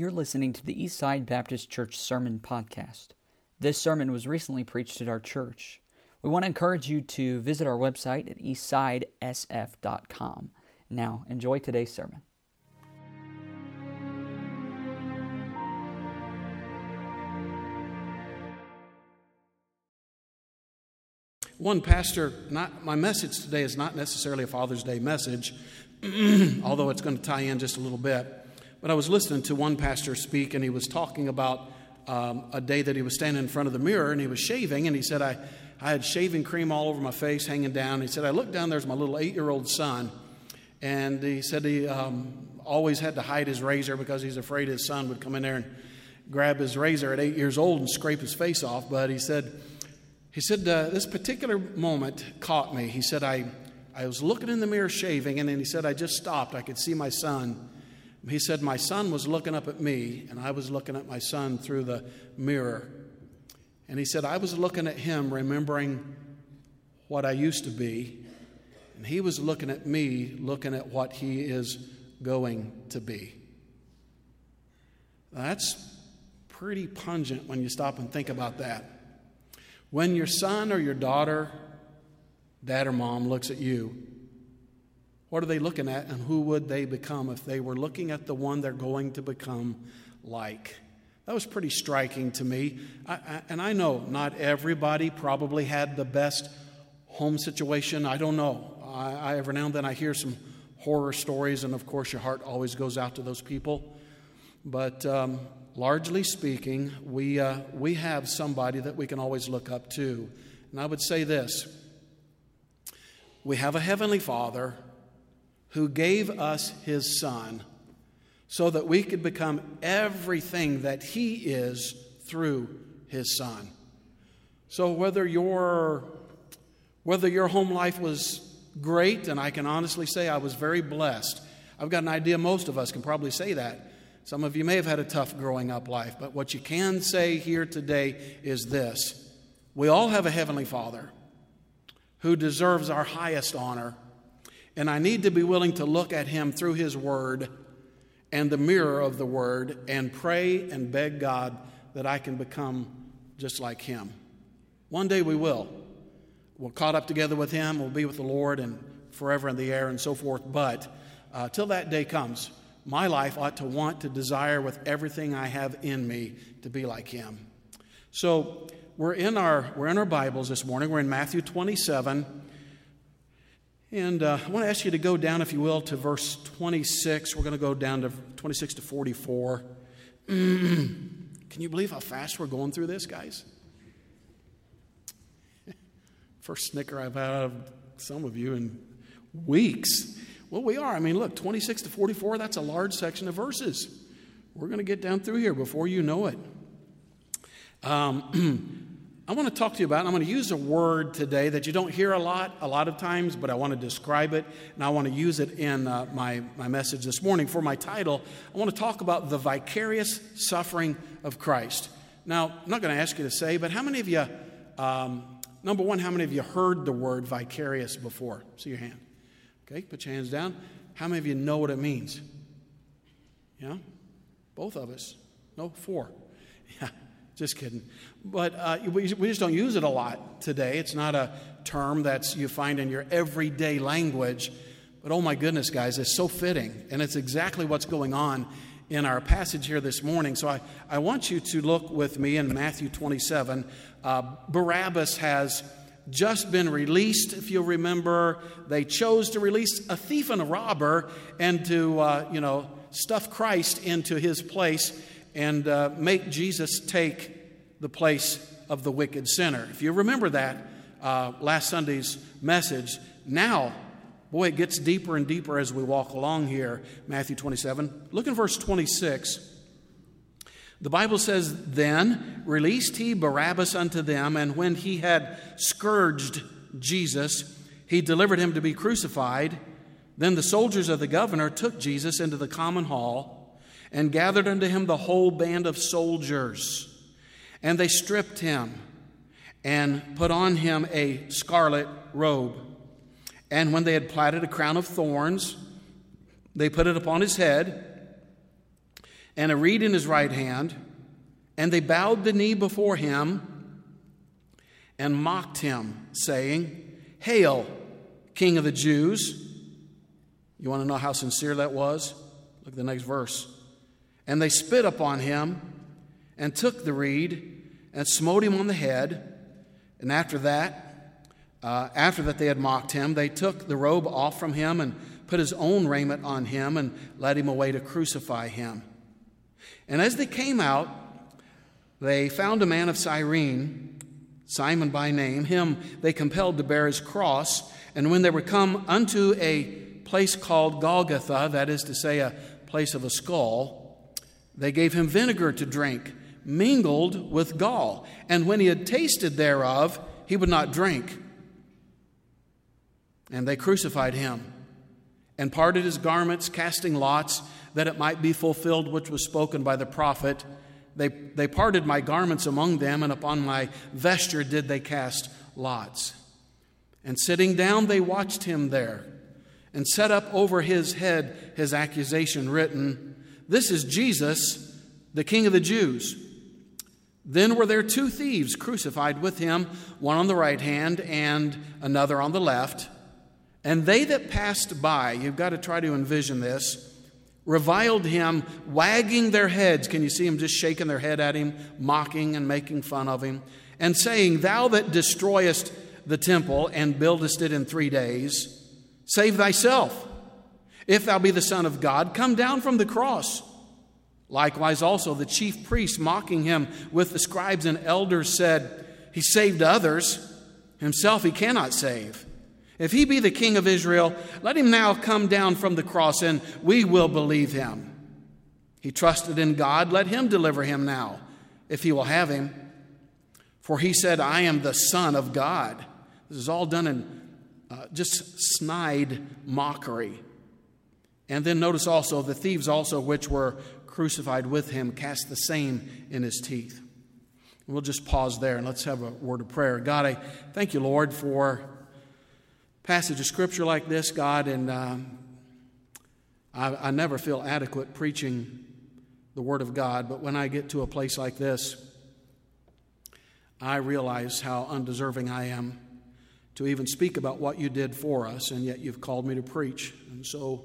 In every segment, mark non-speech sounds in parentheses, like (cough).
You're listening to the Eastside Baptist Church Sermon Podcast. This sermon was recently preached at our church. We want to encourage you to visit our website at eastsidesf.com. Now, enjoy today's sermon. One pastor, not my message today is not necessarily a Father's Day message, (clears throat) although it's going to tie in just a little bit. But I was listening to one pastor speak, and he was talking about um, a day that he was standing in front of the mirror and he was shaving, and he said, I, I had shaving cream all over my face hanging down. He said, I looked down, there's my little eight year old son, and he said he um, always had to hide his razor because he's afraid his son would come in there and grab his razor at eight years old and scrape his face off. But he said, he said, uh, this particular moment caught me. He said, I, I was looking in the mirror shaving, and then he said, I just stopped. I could see my son. He said, My son was looking up at me, and I was looking at my son through the mirror. And he said, I was looking at him, remembering what I used to be, and he was looking at me, looking at what he is going to be. That's pretty pungent when you stop and think about that. When your son or your daughter, dad or mom, looks at you, what are they looking at and who would they become if they were looking at the one they're going to become like? That was pretty striking to me. I, I, and I know not everybody probably had the best home situation. I don't know. I, every now and then I hear some horror stories, and of course, your heart always goes out to those people. But um, largely speaking, we, uh, we have somebody that we can always look up to. And I would say this we have a Heavenly Father who gave us His Son so that we could become everything that He is through His Son. So whether your, whether your home life was great, and I can honestly say I was very blessed, I've got an idea most of us can probably say that. Some of you may have had a tough growing up life, but what you can say here today is this we all have a Heavenly Father who deserves our highest honor, and I need to be willing to look at Him through His Word and the mirror of the Word and pray and beg God that I can become just like Him. One day we will. We're caught up together with Him, we'll be with the Lord and forever in the air and so forth, but uh, till that day comes, my life ought to want to desire with everything I have in me to be like him. So we're in our we're in our Bibles this morning. We're in Matthew 27. And uh, I want to ask you to go down, if you will, to verse 26. We're going to go down to 26 to 44. (clears throat) Can you believe how fast we're going through this, guys? (laughs) First snicker I've had out of some of you in weeks. Well, we are. I mean, look, 26 to 44, that's a large section of verses. We're going to get down through here before you know it. Um, (clears throat) I want to talk to you about, I'm going to use a word today that you don't hear a lot, a lot of times, but I want to describe it, and I want to use it in uh, my, my message this morning. For my title, I want to talk about the vicarious suffering of Christ. Now, I'm not going to ask you to say, but how many of you, um, number one, how many of you heard the word vicarious before? See your hand. Okay, put your hands down. How many of you know what it means? Yeah? Both of us. No, four. (laughs) Yeah, just kidding. But uh, we, we just don't use it a lot today. It's not a term that you find in your everyday language. But oh my goodness, guys, it's so fitting. And it's exactly what's going on in our passage here this morning. So I, I want you to look with me in Matthew 27. Uh, Barabbas has just been released, if you remember. They chose to release a thief and a robber and to, uh, you know, stuff Christ into his place and uh, make Jesus take the place of the wicked sinner. If you remember that uh, last Sunday's message, now, boy, it gets deeper and deeper as we walk along here, Matthew 27. Look in verse 26. The Bible says, Then released he Barabbas unto them, and when he had scourged Jesus, he delivered him to be crucified. Then the soldiers of the governor took Jesus into the common hall and gathered unto him the whole band of soldiers. And they stripped him and put on him a scarlet robe. And when they had plaited a crown of thorns, they put it upon his head and a reed in his right hand. And they bowed the knee before him and mocked him, saying, Hail, King of the Jews. You want to know how sincere that was? Look at the next verse. And they spit upon him and took the reed and smote him on the head. And after that, uh, after that they had mocked him, they took the robe off from him and put his own raiment on him and led him away to crucify him. And as they came out, they found a man of Cyrene, Simon by name. Him they compelled to bear his cross. And when they were come unto a place called Golgotha, that is to say, a place of a skull, they gave him vinegar to drink, mingled with gall. And when he had tasted thereof, he would not drink. And they crucified him and parted his garments, casting lots, that it might be fulfilled which was spoken by the prophet. They, they parted my garments among them, and upon my vesture did they cast lots. And sitting down, they watched him there, and set up over his head his accusation written, This is Jesus, the King of the Jews. Then were there two thieves crucified with him, one on the right hand and another on the left. And they that passed by, you've got to try to envision this, reviled him, wagging their heads. Can you see them just shaking their head at him, mocking and making fun of him, and saying, Thou that destroyest the temple and buildest it in three days, save thyself. If thou be the Son of God, come down from the cross. Likewise, also the chief priests, mocking him with the scribes and elders, said, He saved others, himself he cannot save. If he be the king of Israel, let him now come down from the cross, and we will believe him. He trusted in God, let him deliver him now, if he will have him. For he said, I am the Son of God. This is all done in uh, just snide mockery. And then notice also the thieves also which were crucified with him cast the same in his teeth. We'll just pause there and let's have a word of prayer. God, I thank you, Lord, for passage of scripture like this, God, and uh, I, I never feel adequate preaching the Word of God, but when I get to a place like this, I realize how undeserving I am to even speak about what you did for us, and yet you've called me to preach. And so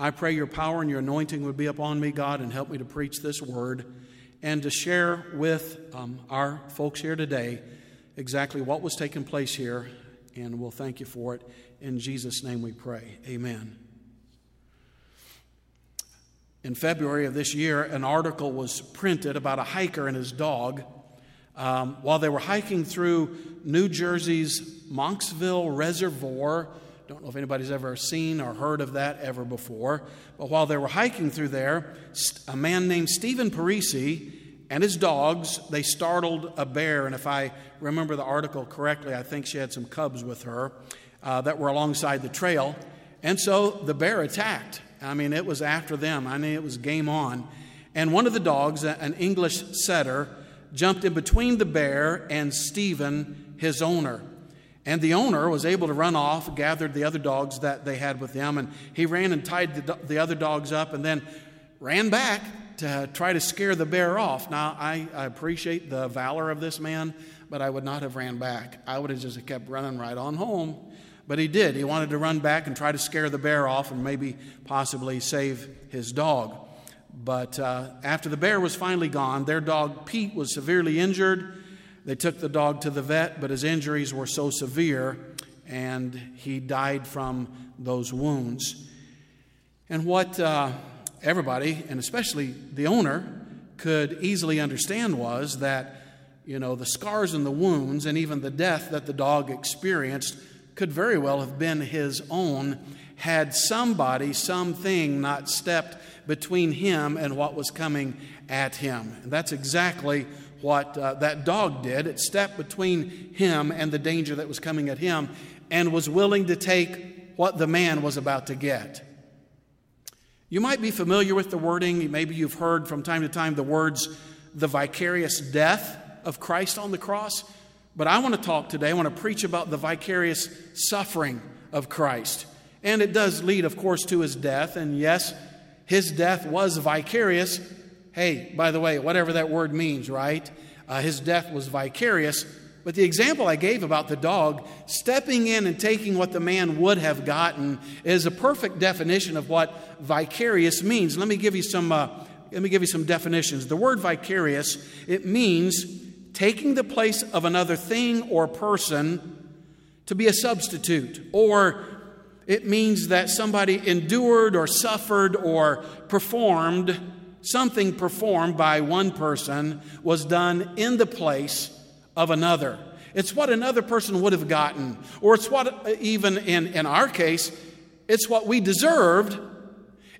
I pray your power and your anointing would be upon me, God, and help me to preach this word and to share with um, our folks here today exactly what was taking place here and we'll thank you for it. In Jesus' name we pray. Amen. In February of this year, an article was printed about a hiker and his dog um, while they were hiking through New Jersey's Monksville Reservoir. Don't know if anybody's ever seen or heard of that ever before, but while they were hiking through there, a man named Stephen Parisi and his dogs, they startled a bear. And if I remember the article correctly, I think she had some cubs with her uh, that were alongside the trail. And so the bear attacked. I mean, it was after them. I mean, it was game on. And one of the dogs, an English setter, jumped in between the bear and Stephen, his owner. And the owner was able to run off, gathered the other dogs that they had with them, and he ran and tied the, the other dogs up and then ran back to try to scare the bear off. Now, I, I, appreciate the valor of this man, but I would not have ran back. I would have just kept running right on home. But he did. He wanted to run back and try to scare the bear off and maybe possibly save his dog. But uh, after the bear was finally gone, their dog Pete was severely injured. They took the dog to the vet, but his injuries were so severe and he died from those wounds. And what. Uh, everybody, and especially the owner, could easily understand was that, you know, the scars and the wounds and even the death that the dog experienced could very well have been his own had somebody, something not stepped between him and what was coming at him. And that's exactly what uh, that dog did. It stepped between him and the danger that was coming at him and was willing to take what the man was about to get. You might be familiar with the wording. Maybe you've heard from time to time the words, the vicarious death of Christ on the cross. But I want to talk today, I want to preach about the vicarious suffering of Christ. And it does lead, of course, to his death. And yes, his death was vicarious, Hey, by the way, whatever that word means, right? Uh, his death was vicarious. But the example I gave about the dog stepping in and taking what the man would have gotten is a perfect definition of what vicarious means. Let me give you some. Uh, let me give you some definitions. The word vicarious it means taking the place of another thing or person to be a substitute, or it means that somebody endured or suffered or performed something performed by one person was done in the place of another. It's what another person would have gotten, or it's what, uh, even in, in our case, it's what we deserved,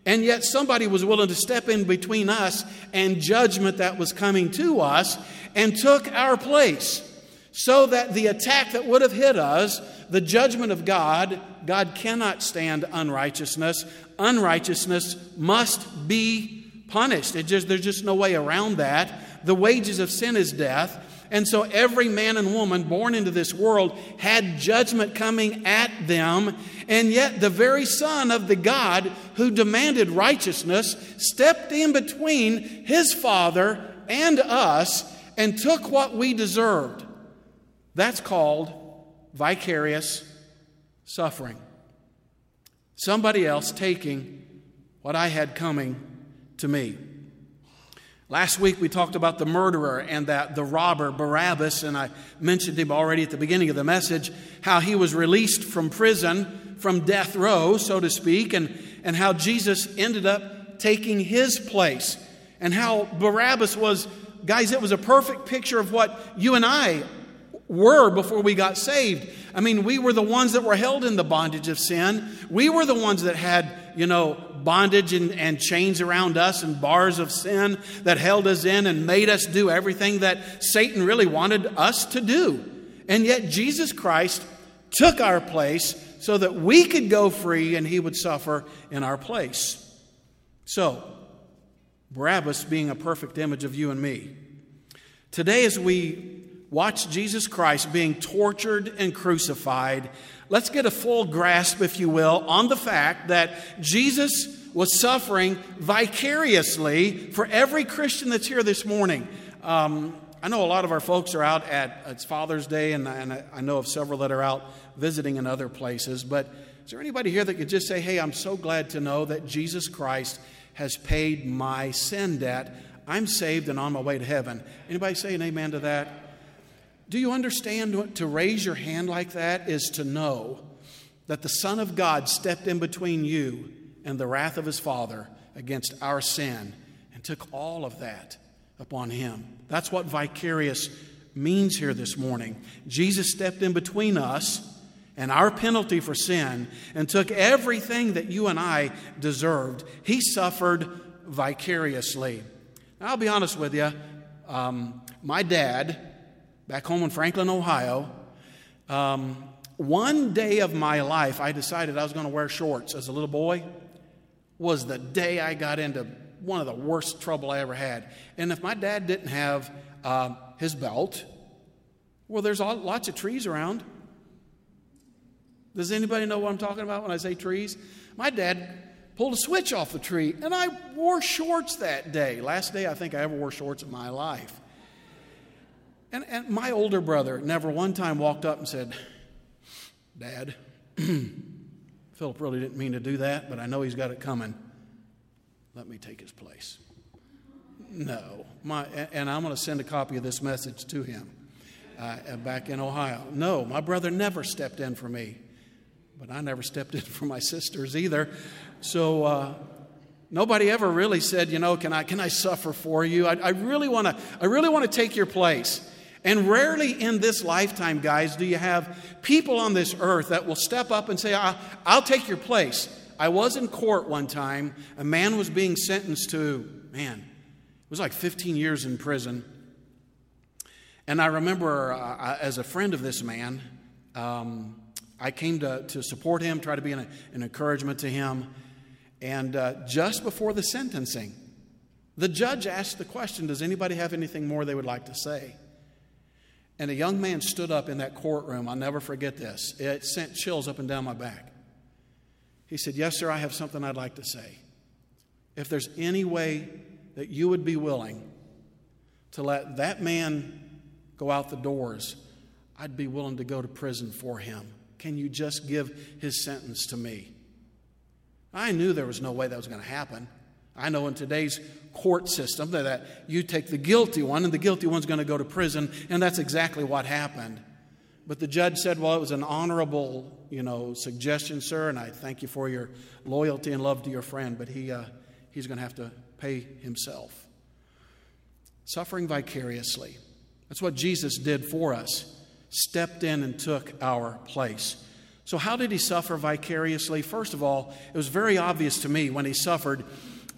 and yet somebody was willing to step in between us and judgment that was coming to us and took our place. So that the attack that would have hit us, the judgment of God, God cannot stand unrighteousness. Unrighteousness must be punished. It just, there's just no way around that. The wages of sin is death. And so every man and woman born into this world had judgment coming at them. And yet the very Son of the God who demanded righteousness stepped in between his Father and us and took what we deserved. That's called vicarious suffering. Somebody else taking what I had coming to me. Last week we talked about the murderer and that the robber Barabbas, and I mentioned him already at the beginning of the message, how he was released from prison, from death row, so to speak, and, and how Jesus ended up taking his place, and how Barabbas was, guys, it was a perfect picture of what you and I were before we got saved. I mean, we were the ones that were held in the bondage of sin. We were the ones that had, you know, bondage and, and chains around us and bars of sin that held us in and made us do everything that Satan really wanted us to do. And yet, Jesus Christ took our place so that we could go free and he would suffer in our place. So, Barabbas being a perfect image of you and me. Today, as we watch Jesus Christ being tortured and crucified, let's get a full grasp, if you will, on the fact that Jesus was suffering vicariously for every Christian that's here this morning. Um, I know a lot of our folks are out at it's Father's Day, and, and I know of several that are out visiting in other places. But is there anybody here that could just say, "Hey, I'm so glad to know that Jesus Christ has paid my sin debt. I'm saved and on my way to heaven." Anybody say an amen to that? Do you understand what to raise your hand like that is to know that the Son of God stepped in between you and the wrath of his Father against our sin and took all of that upon him? That's what vicarious means here this morning. Jesus stepped in between us and our penalty for sin and took everything that you and I deserved. He suffered vicariously. Now, I'll be honest with you. Um, my dad, back home in Franklin, Ohio, um, one day of my life, I decided I was going to wear shorts as a little boy. Was the day I got into one of the worst trouble I ever had. And if my dad didn't have uh, his belt, well, there's all, lots of trees around. Does anybody know what I'm talking about when I say trees? My dad pulled a switch off the tree, and I wore shorts that day. Last day I think I ever wore shorts in my life. And, and my older brother never one time walked up and said, Dad, (clears throat) Philip really didn't mean to do that, but I know he's got it coming. Let me take his place. No. My, and I'm going to send a copy of this message to him uh, back in Ohio. No, my brother never stepped in for me, but I never stepped (laughs) in for my sisters either. So uh, nobody ever really said, you know, can I, can I suffer for you? I, I really want to I really want to take your place. And rarely in this lifetime, guys, do you have people on this earth that will step up and say, I'll take your place. I was in court one time. A man was being sentenced to, man, it was like 15 years in prison. And I remember, uh, as a friend of this man, um, I came to, to support him, try to be an, an encouragement to him. And uh, just before the sentencing, the judge asked the question Does anybody have anything more they would like to say? And a young man stood up in that courtroom. I'll never forget this. It sent chills up and down my back. He said, Yes, sir, I have something I'd like to say. If there's any way that you would be willing to let that man go out the doors, I'd be willing to go to prison for him. Can you just give his sentence to me? I knew there was no way that was going to happen. I know in today's court system that, that you take the guilty one and the guilty one's going to go to prison, and that's exactly what happened. But the judge said, Well, it was an honorable, you know, suggestion, sir, and I thank you for your loyalty and love to your friend, but he, uh, he's going to have to pay himself. Suffering vicariously. That's what Jesus did for us, stepped in and took our place. So, how did he suffer vicariously? First of all, it was very obvious to me when he suffered.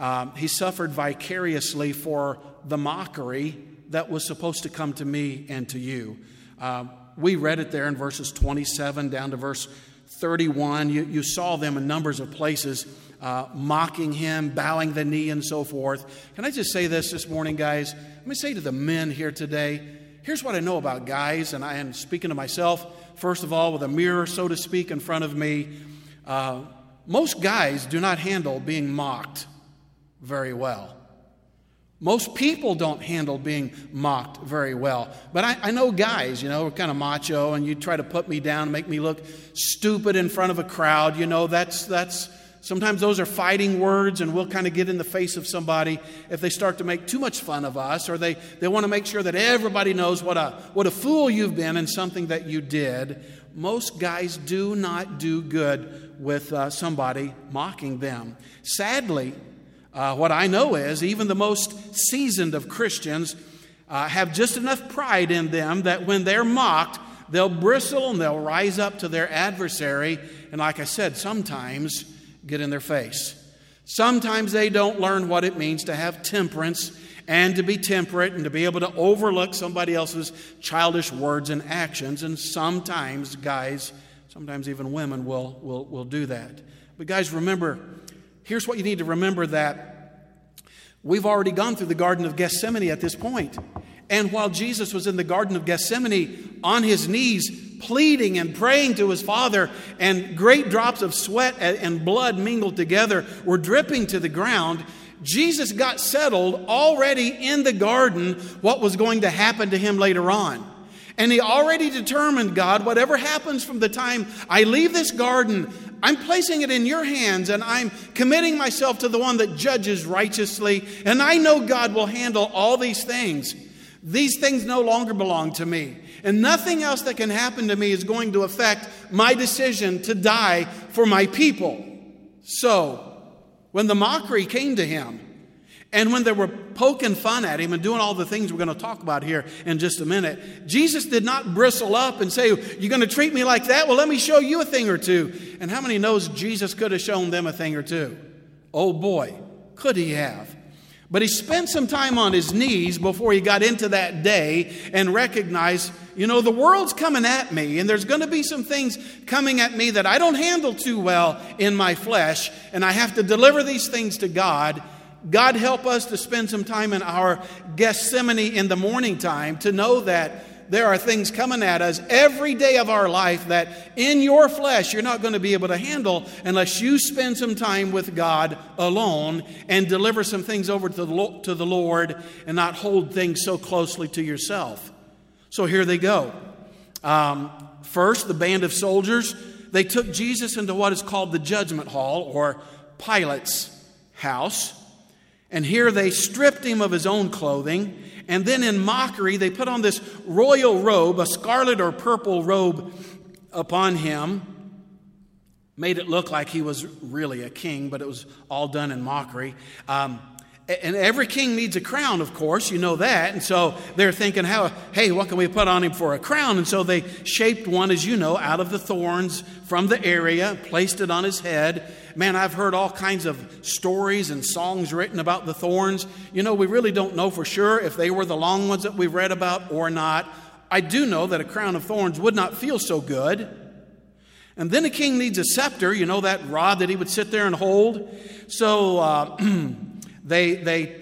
Um, he suffered vicariously for the mockery that was supposed to come to me and to you. Um, we read it there in verses 27 down to verse 31. You, you saw them in numbers of places uh, mocking him, bowing the knee, and so forth. Can I just say this this morning, guys? Let me say to the men here today here's what I know about guys, and I am speaking to myself, first of all, with a mirror, so to speak, in front of me. Uh, most guys do not handle being mocked very well. Most people don't handle being mocked very well. But I, I know guys, you know, are kind of macho, and you try to put me down and make me look stupid in front of a crowd. You know, that's, that's, sometimes those are fighting words, and we'll kind of get in the face of somebody if they start to make too much fun of us, or they, they want to make sure that everybody knows what a, what a fool you've been in something that you did. Most guys do not do good with uh, somebody mocking them. Sadly, uh, what I know is even the most seasoned of Christians uh, have just enough pride in them that when they're mocked, they'll bristle and they'll rise up to their adversary. And like I said, sometimes get in their face. Sometimes they don't learn what it means to have temperance and to be temperate and to be able to overlook somebody else's childish words and actions. And sometimes, guys, sometimes even women will, will, will do that. But, guys, remember, here's what you need to remember that we've already gone through the Garden of Gethsemane at this point. And while Jesus was in the Garden of Gethsemane on his knees, pleading and praying to his Father, and great drops of sweat and blood mingled together were dripping to the ground, Jesus got settled already in the garden what was going to happen to him later on. And he already determined, God, whatever happens from the time I leave this garden, I'm placing it in your hands and I'm committing myself to the one that judges righteously. And I know God will handle all these things. These things no longer belong to me. And nothing else that can happen to me is going to affect my decision to die for my people. So, when the mockery came to him, and when they were poking fun at him and doing all the things we're going to talk about here in just a minute, Jesus did not bristle up and say, You're going to treat me like that? Well, let me show you a thing or two. And how many knows Jesus could have shown them a thing or two? Oh boy, could he have. But he spent some time on his knees before he got into that day and recognized, you know, the world's coming at me, and there's going to be some things coming at me that I don't handle too well in my flesh, and I have to deliver these things to God. God help us to spend some time in our Gethsemane in the morning time to know that there are things coming at us every day of our life that in your flesh you're not going to be able to handle unless you spend some time with God alone and deliver some things over to the, to the Lord and not hold things so closely to yourself. So here they go. Um, first, the band of soldiers, they took Jesus into what is called the judgment hall or Pilate's house. And here they stripped him of his own clothing. And then in mockery, they put on this royal robe, a scarlet or purple robe upon him. Made it look like he was really a king, but it was all done in mockery. Um, and every king needs a crown, of course, you know that. And so they're thinking, how, hey, what can we put on him for a crown? And so they shaped one, as you know, out of the thorns from the area, placed it on his head. Man, I've heard all kinds of stories and songs written about the thorns. You know, we really don't know for sure if they were the long ones that we've read about or not. I do know that a crown of thorns would not feel so good. And then a king needs a scepter, you know, that rod that he would sit there and hold. So, uh, (clears throat) They, they,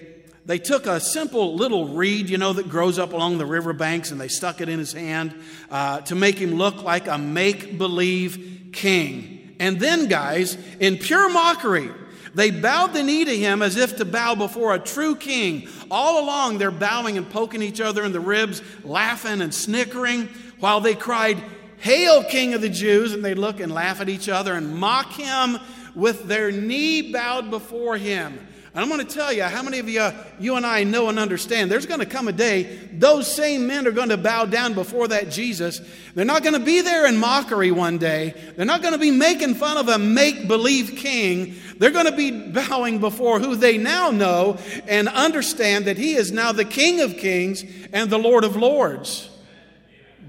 they took a simple little reed, you know, that grows up along the riverbanks, and they stuck it in his hand uh, to make him look like a make believe king. And then, guys, in pure mockery, They bowed the knee to him as if to bow before a true king. All along, they're bowing and poking each other in the ribs, laughing and snickering, while they cried, Hail, King of the Jews! And they look and laugh at each other and mock him with their knee bowed before him. And I'm going to tell you how many of you, you and I know and understand there's going to come a day those same men are going to bow down before that Jesus. They're not going to be there in mockery one day. They're not going to be making fun of a make believe king. They're going to be bowing before who they now know and understand that he is now the King of kings and the Lord of lords.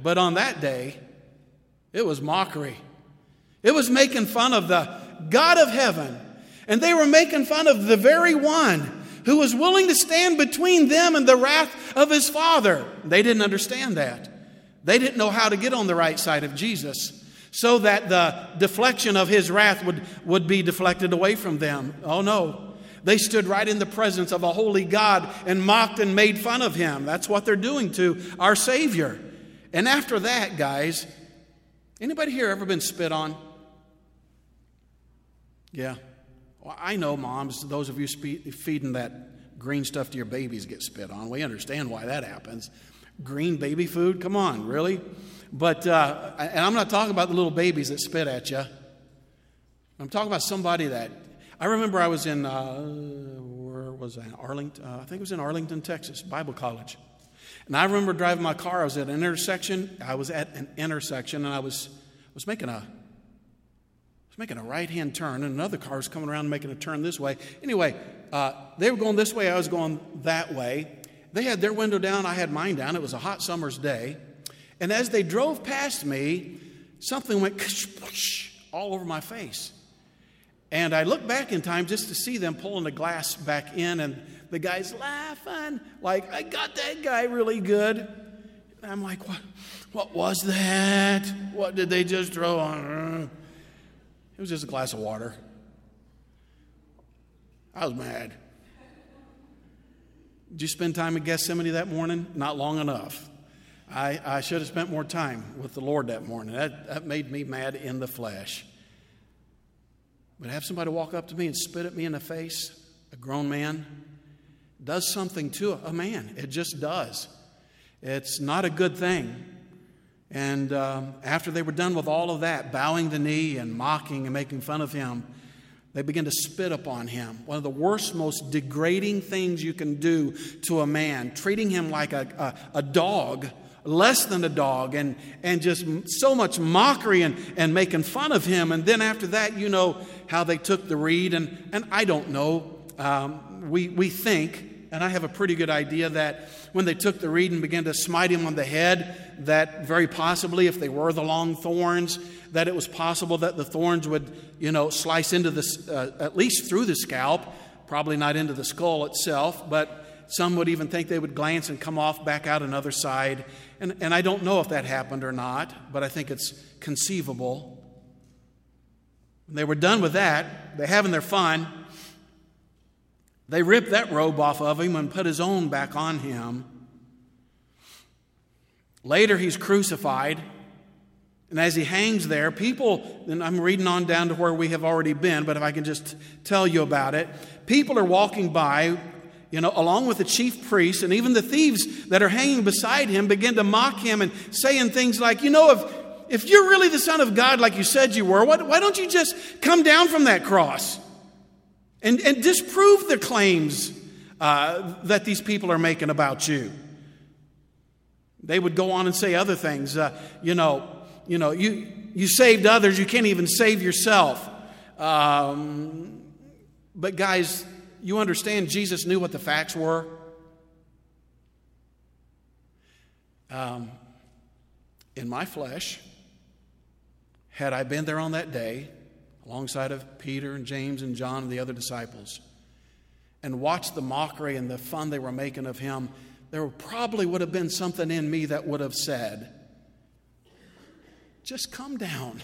But on that day, it was mockery. It was making fun of the God of heaven and they were making fun of the very one who was willing to stand between them and the wrath of his Father. They didn't understand that. They didn't know how to get on the right side of Jesus so that the deflection of his wrath would, would be deflected away from them. Oh no. They stood right in the presence of a holy God and mocked and made fun of him. That's what they're doing to our Savior. And after that, guys, anybody here ever been spit on? Yeah. Well, I know moms, those of you feeding that green stuff to your babies get spit on. We understand why that happens. Green baby food, come on, really? But, uh, and I'm not talking about the little babies that spit at you. I'm talking about somebody that, I remember I was in, uh, where was I? Arlington, uh, I think it was in Arlington, Texas, Bible college. And I remember driving my car. I was at an intersection. I was at an intersection and I was, was making a was making a right hand turn, and another car was coming around making a turn this way. Anyway, uh, they were going this way, I was going that way. They had their window down, I had mine down. It was a hot summer's day. And as they drove past me, something went all over my face. And I looked back in time just to see them pulling the glass back in, and the guy's laughing, like, I got that guy really good. And I'm like, what, what was that? What did they just throw on? It was just a glass of water. I was mad. Did you spend time in Gethsemane that morning? Not long enough. I, I should have spent more time with the Lord that morning. That, that made me mad in the flesh. But have somebody walk up to me and spit at me in the face, a grown man, does something to a man. It just does. It's not a good thing. And um, after they were done with all of that, bowing the knee and mocking and making fun of him, they began to spit upon him. One of the worst, most degrading things you can do to a man, treating him like a, a, a dog, less than a dog, and, and just so much mockery and, and making fun of him. And then after that, you know how they took the reed. And, and I don't know. Um, we, we think and I have a pretty good idea that when they took the reed and began to smite him on the head, that very possibly, if they were the long thorns, that it was possible that the thorns would, you know, slice into the, uh, at least through the scalp, probably not into the skull itself, but some would even think they would glance and come off back out another side. And, and I don't know if that happened or not, but I think it's conceivable. When they were done with that, they're having their fun. They ripped that robe off of him and put his own back on him. Later, he's crucified. And as he hangs there, people, and I'm reading on down to where we have already been, but if I can just tell you about it, people are walking by, you know, along with the chief priests, and even the thieves that are hanging beside him begin to mock him and saying things like, you know, if, if you're really the Son of God like you said you were, why, why don't you just come down from that cross? And, and disprove the claims uh, that these people are making about you. They would go on and say other things. Uh, you know, you know, you, you saved others, you can't even save yourself. Um, but guys, you understand Jesus knew what the facts were. Um, in my flesh, had I been there on that day, alongside of Peter and James and John and the other disciples, and watched the mockery and the fun they were making of him, there probably would have been something in me that would have said, Just come down.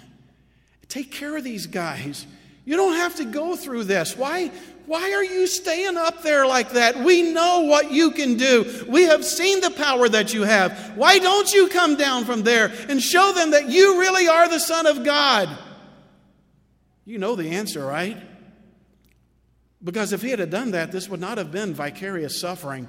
Take care of these guys. You don't have to go through this. Why, why are you staying up there like that? We know what you can do. We have seen the power that you have. Why don't you come down from there and show them that you really are the Son of God? You know the answer, right? Because if he had done that, this would not have been vicarious suffering.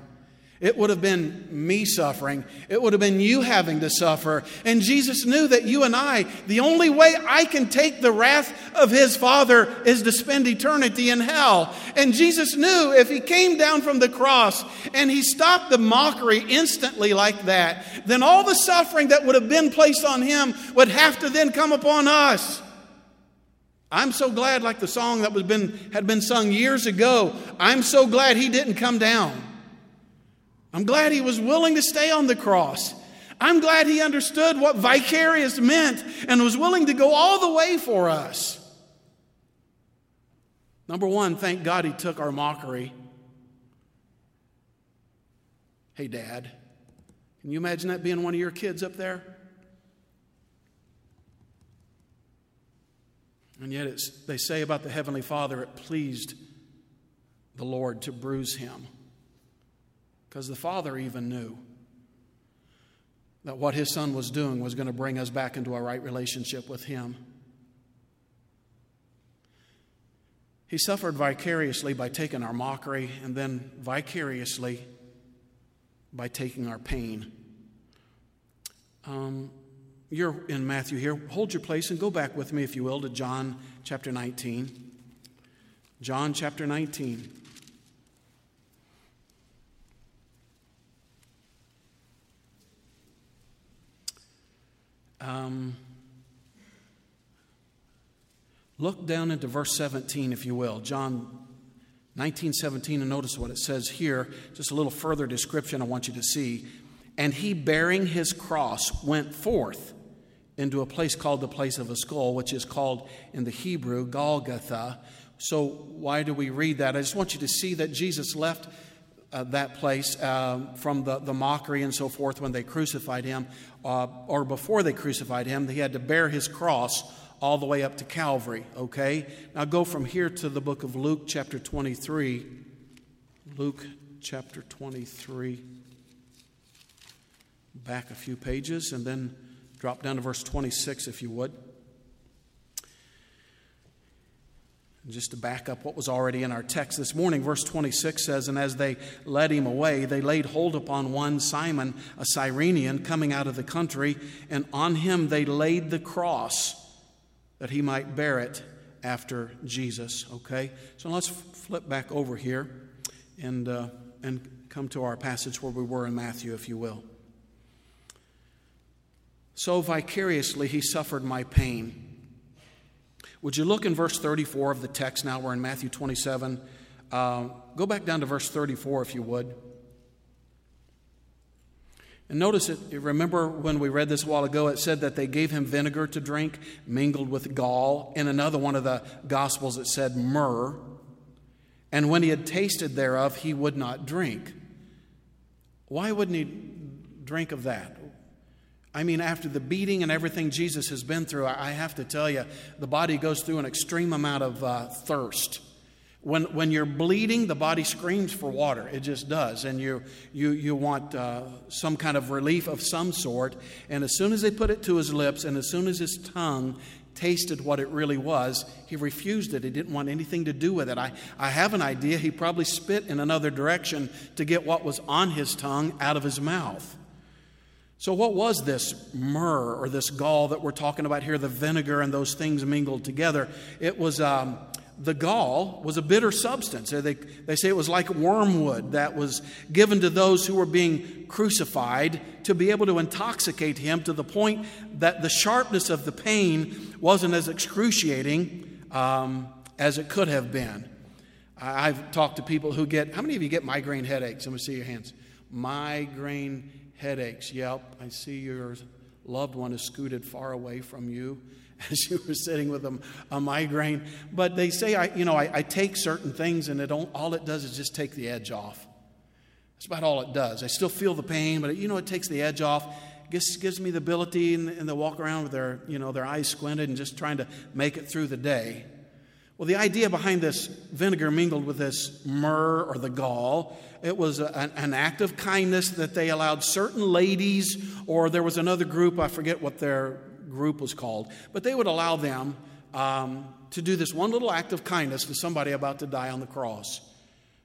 It would have been me suffering. It would have been you having to suffer. And Jesus knew that you and I, the only way I can take the wrath of his Father is to spend eternity in hell. And Jesus knew if he came down from the cross and he stopped the mockery instantly like that, then all the suffering that would have been placed on him would have to then come upon us. I'm so glad, like the song that was been, had been sung years ago, I'm so glad he didn't come down. I'm glad he was willing to stay on the cross. I'm glad he understood what vicarious meant and was willing to go all the way for us. Number one, thank God he took our mockery. Hey, Dad, can you imagine that being one of your kids up there? And yet, they say about the Heavenly Father, it pleased the Lord to bruise him. Because the Father even knew that what His Son was doing was going to bring us back into a right relationship with Him. He suffered vicariously by taking our mockery and then vicariously by taking our pain. Um, you're in Matthew here. Hold your place and go back with me, if you will, to John chapter 19. John chapter 19. Um, look down into verse 17, if you will. John 19, 17, and notice what it says here. Just a little further description I want you to see. And he, bearing his cross, went forth into a place called the place of a skull, which is called in the Hebrew Golgotha. So, why do we read that? I just want you to see that Jesus left uh, that place uh, from the, the mockery and so forth when they crucified him, uh, or before they crucified him. He had to bear his cross all the way up to Calvary, okay? Now go from here to the book of Luke, chapter 23. Luke, chapter 23. Back a few pages and then drop down to verse 26, if you would. just to back up what was already in our text this morning, verse 26 says, And as they led him away, they laid hold upon one Simon, a Cyrenian, coming out of the country, and on him they laid the cross that he might bear it after Jesus. Okay? So let's flip back over here and, uh, and come to our passage where we were in Matthew, if you will. So vicariously he suffered my pain would you look in verse 34 of the text now? We're in Matthew 27. Uh, go back down to verse 34 if you would. And notice it, remember when we read this a while ago, it said that they gave him vinegar to drink mingled with gall. In another one of the Gospels, it said myrrh. And when he had tasted thereof, he would not drink. Why wouldn't he drink of that? I mean, after the beating and everything Jesus has been through, I have to tell you, the body goes through an extreme amount of uh, thirst. When, when you're bleeding, the body screams for water. It just does. And you, you, you want uh, some kind of relief of some sort. And as soon as they put it to his lips, and as soon as his tongue tasted what it really was, he refused it. He didn't want anything to do with it. I, I have an idea he probably spit in another direction to get what was on his tongue out of his mouth. So, what was this myrrh or this gall that we're talking about here, the vinegar and those things mingled together? It was um, the gall was a bitter substance. They, they say it was like wormwood that was given to those who were being crucified to be able to intoxicate him to the point that the sharpness of the pain wasn't as excruciating um, as it could have been. I've talked to people who get, how many of you get migraine headaches? Let me see your hands. Migraine headaches. Yep, I see your loved one is scooted far away from you (laughs) as you were sitting with a, a migraine. But they say, I, you know, I, I take certain things and it all it does is just take the edge off. That's about all it does. I still feel the pain, but it, you know, it takes the edge off. Gives, gives me the ability, and, and they walk around with their, you know, their eyes squinted and just trying to make it through the day. Well, the idea behind this vinegar mingled with this myrrh or the gall, it was a, an act of kindness that they allowed certain ladies, or there was another group, I forget what their group was called, but they would allow them um, to do this one little act of kindness to somebody about to die on the cross.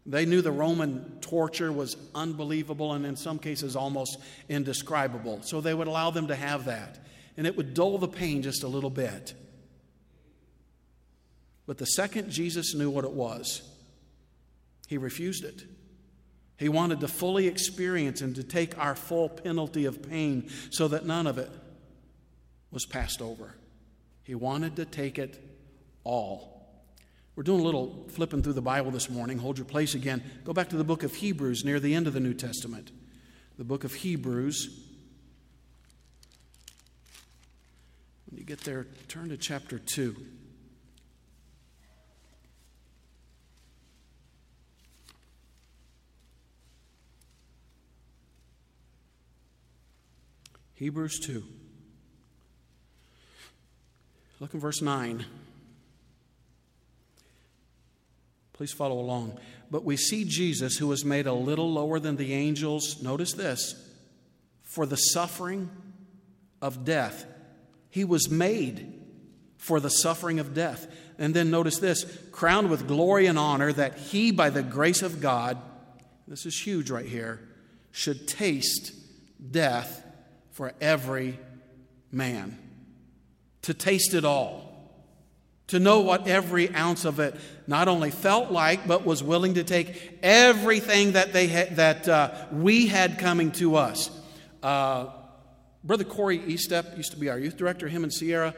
They knew the Roman torture was unbelievable and in some cases almost indescribable. So they would allow them to have that. And it would dull the pain just a little bit. But the second Jesus knew what it was, he refused it. He wanted to fully experience and to take our full penalty of pain so that none of it was passed over. He wanted to take it all. We're doing a little flipping through the Bible this morning. Hold your place again. Go back to the book of Hebrews near the end of the New Testament. The book of Hebrews. When you get there, turn to chapter 2. Hebrews 2. Look in verse 9. Please follow along. But we see Jesus, who was made a little lower than the angels, notice this, for the suffering of death. He was made for the suffering of death. And then notice this crowned with glory and honor, that he, by the grace of God, this is huge right here, should taste death for every man. To taste it all. To know what every ounce of it not only felt like, but was willing to take everything that, they had, that uh, we had coming to us. Uh, Brother Corey Eastep used to be our youth director. Him and Sierra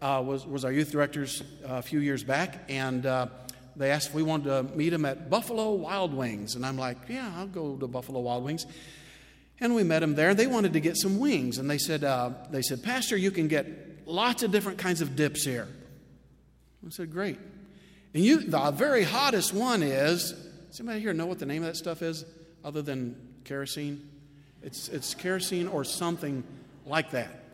uh, was, was our youth directors uh, a few years back. And uh, they asked if we wanted to meet him at Buffalo Wild Wings. And I'm like, yeah, I'll go to Buffalo Wild Wings. And we met them there. They wanted to get some wings, and they said, uh, "They said, Pastor, you can get lots of different kinds of dips here." I said, "Great." And you, the very hottest one is. Somebody here know what the name of that stuff is, other than kerosene? It's it's kerosene or something like that.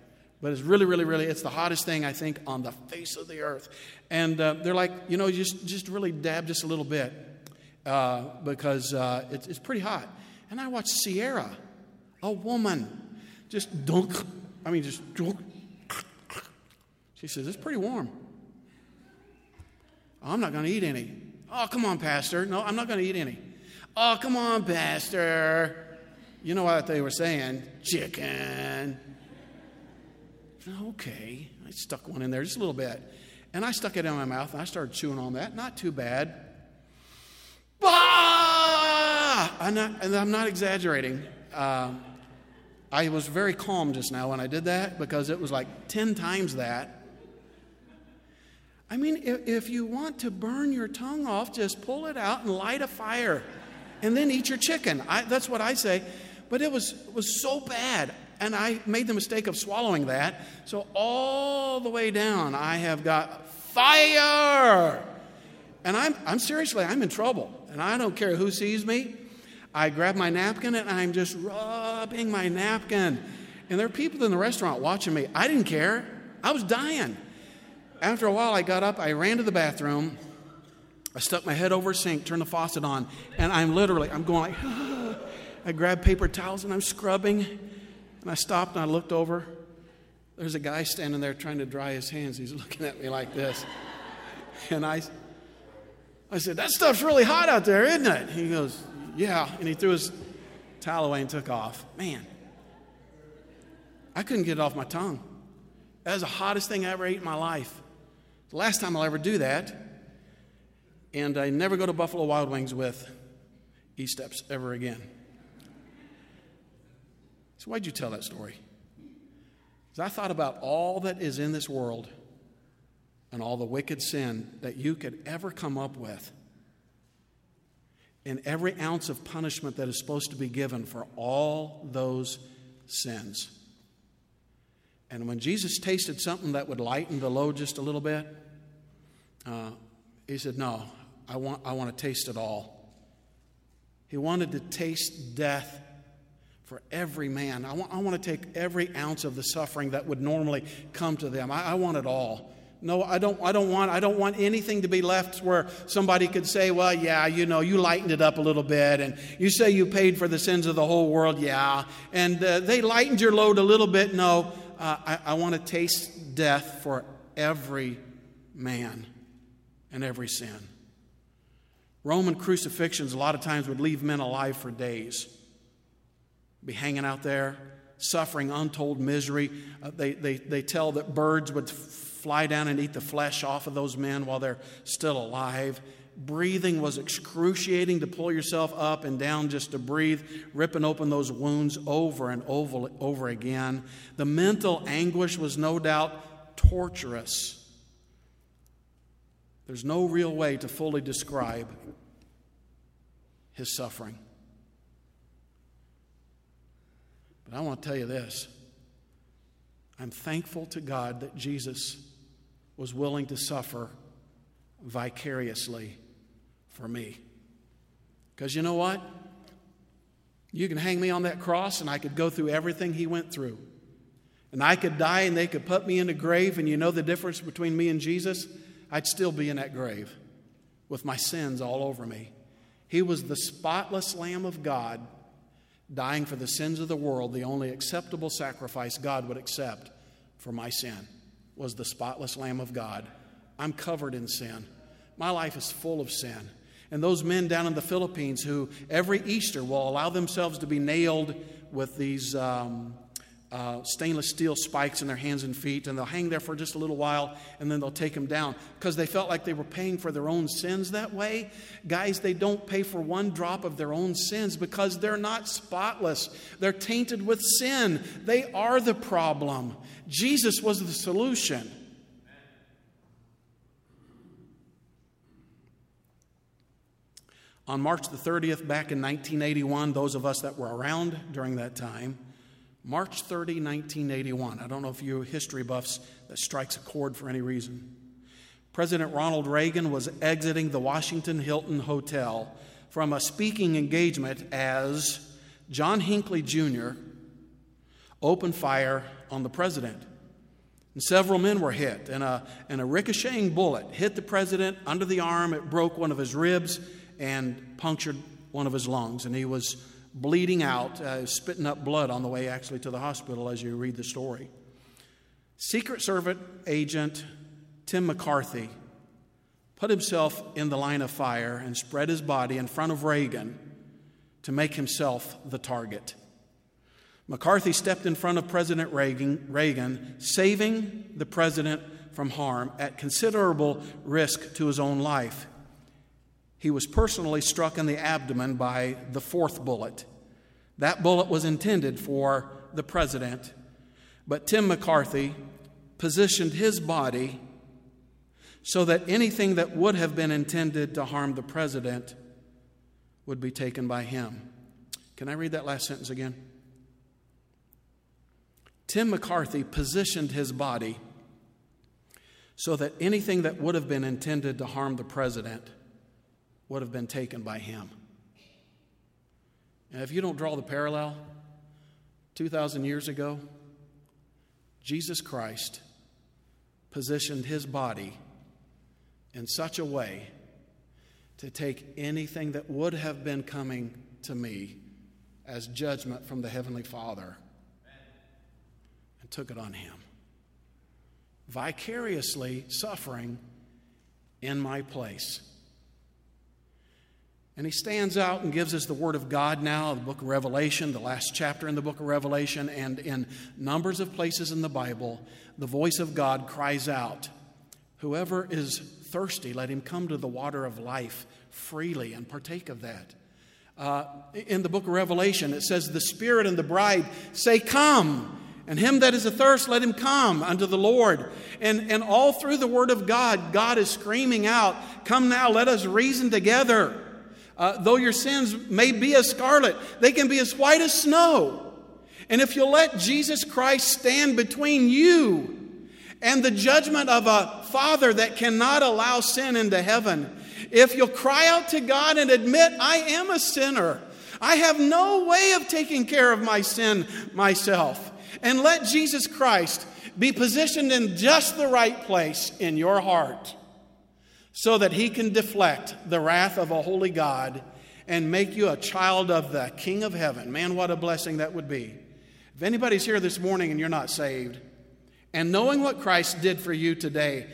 But it's really, really, really, it's the hottest thing I think on the face of the earth. And uh, they're like, you know, just just really dab just a little bit uh, because uh, it's, it's pretty hot. And I watched Sierra a woman. Just dunk. I mean, just dunk. She says, It's pretty warm. Oh, I'm not going to eat any. Oh, come on, Pastor. No, I'm not going to eat any. Oh, come on, Pastor. You know what they were saying? Chicken. Okay. I stuck one in there just a little bit. And I stuck it in my mouth and I started chewing on that. Not too bad. Bah! I'm not, and I'm not exaggerating. Um, I was very calm just now when I did that because it was like 10 times that. I mean, if, if, you want to burn your tongue off, just pull it out and light a fire and then eat your chicken. I, that's what I say. But it was, it was so bad. And I made the mistake of swallowing that. So all the way down, I have got fire. And I'm, I'm seriously, I'm in trouble. And I don't care who sees me. I grab my napkin and I'm just rubbing my napkin. And there are people in the restaurant watching me. I didn't care. I was dying. After a while, I got up, I ran to the bathroom. I stuck my head over a sink, turned the faucet on, and I'm literally, I'm going like, (gasps) I grabbed paper towels and I'm scrubbing. And I stopped and I looked over. There's a guy standing there trying to dry his hands. He's (laughs) looking at me like this. And I, I said, That stuff's really hot out there, isn't it? He goes, yeah. And he threw his towel away and took off. Man, I couldn't get it off my tongue. That was the hottest thing I ever ate in my life. The last time I'll ever do that. And I never go to Buffalo Wild Wings with Easteps ever again. So, why'd you tell that story? Because I thought about all that is in this world and all the wicked sin that you could ever come up with and every ounce of punishment that is supposed to be given for all those sins. And when Jesus tasted something that would lighten the load just a little bit, uh, he said, No, I want, I want to taste it all. He wanted to taste death for every man. I want, I want to take every ounce of the suffering that would normally come to them. I, I want it all. No, I don't, I, don't want, I don't want anything to be left where somebody could say, well, yeah, you know, you lightened it up a little bit, and you say you paid for the sins of the whole world, yeah, and uh, they lightened your load a little bit. No, uh, I, I want to taste death for every man. and every sin. Roman crucifixions, a lot of times, would leave men alive for days. Be hanging out there, suffering untold misery. Uh, they, they, they tell that birds would fly down and eat the flesh off of those men while they're still alive. Breathing was excruciating to pull yourself up and down just to breathe, ripping open those wounds over and over, over again. The mental anguish was no doubt torturous. There's no real way to fully describe his suffering. But I want to tell you this I'm thankful to God that Jesus was willing to suffer vicariously for me. Because you know what? You can hang me on that cross and I could go through everything he went through. And I could die and they could put me in a grave, and you know the difference between me and Jesus? I'd still be in that grave with my sins all over me. He was the spotless Lamb of God, dying for the sins of the world. The only acceptable sacrifice God would accept for my sin was the spotless Lamb of God. I'm covered in sin. My life is full of sin. And those men down in the Philippines who every Easter will allow themselves to be nailed with these um, uh, stainless steel spikes in their hands and feet, and they'll hang there for just a little while, and then they'll take them down because they felt like they were paying for their own sins that way. Guys, they don't pay for one drop of their own sins because they're not spotless. They're tainted with sin. They are the problem. Jesus was the solution. On March the 30th, back in 1981, those of us that were around during that time, March 30, 1981. I don't know if you history buffs that strikes a chord for any reason. President Ronald Reagan was exiting the Washington Hilton Hotel from a speaking engagement as John Hinckley Jr. opened fire on the president. And several men were hit, and a, and a ricocheting bullet hit the president under the arm. It broke one of his ribs and punctured one of his lungs, and he was bleeding out, uh, spitting up blood on the way actually to the hospital as you read the story. Secret Service agent Tim McCarthy put himself in the line of fire and spread his body in front of Reagan to make himself the target. McCarthy stepped in front of President Reagan, Reagan, saving the president from harm at considerable risk to his own life. He was personally struck in the abdomen by the fourth bullet. That bullet was intended for the president, but Tim McCarthy positioned his body so that anything that would have been intended to harm the president would be taken by him. Can I read that last sentence again? Tim McCarthy positioned his body so that anything that would have been intended to harm the president would have been taken by him. And if you don't draw the parallel, 2,000 years ago, Jesus Christ positioned his body in such a way to take anything that would have been coming to me as judgment from the Heavenly Father took it on him. Vicariously suffering in my place. And he stands out and gives us the Word of God now, the book of Revelation, the last chapter in the book of Revelation, and in numbers of places in the Bible, the voice of God cries out Whoever is thirsty, let him come to the water of life freely and partake of that. Uh, in the book of Revelation, it says, The Spirit and the bride say, Come. And him that is athirst, let him come unto the Lord. And, and all through the Word of God, God is screaming out, Come now, let us reason together. Uh, though your sins may be as scarlet, they can be as white as snow. And if you'll let Jesus Christ stand between you and the judgment of a father that cannot allow sin into heaven, if you'll cry out to God and admit, I am a sinner, I have no way of taking care of my sin myself, and let Jesus Christ be positioned in just the right place in your heart so that he can deflect the wrath of a holy God and make you a child of the King of heaven. Man, what a blessing that would be. If anybody's here this morning and you're not saved, and knowing what Christ did for you today,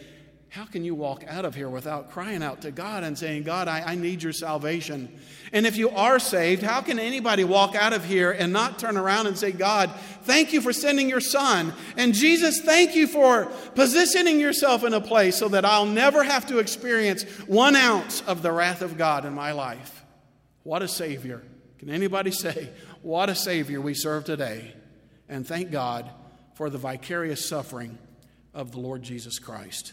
how can you walk out of here without crying out to God and saying, God, I, I, need your salvation? And if you are saved, how can anybody walk out of here and not turn around and say, God, thank you for sending your son? And Jesus, thank you for positioning yourself in a place so that I'll never have to experience one ounce of the wrath of God in my life. What a Savior. Can anybody say, what a Savior we serve today? And thank God for the vicarious suffering of the Lord Jesus Christ.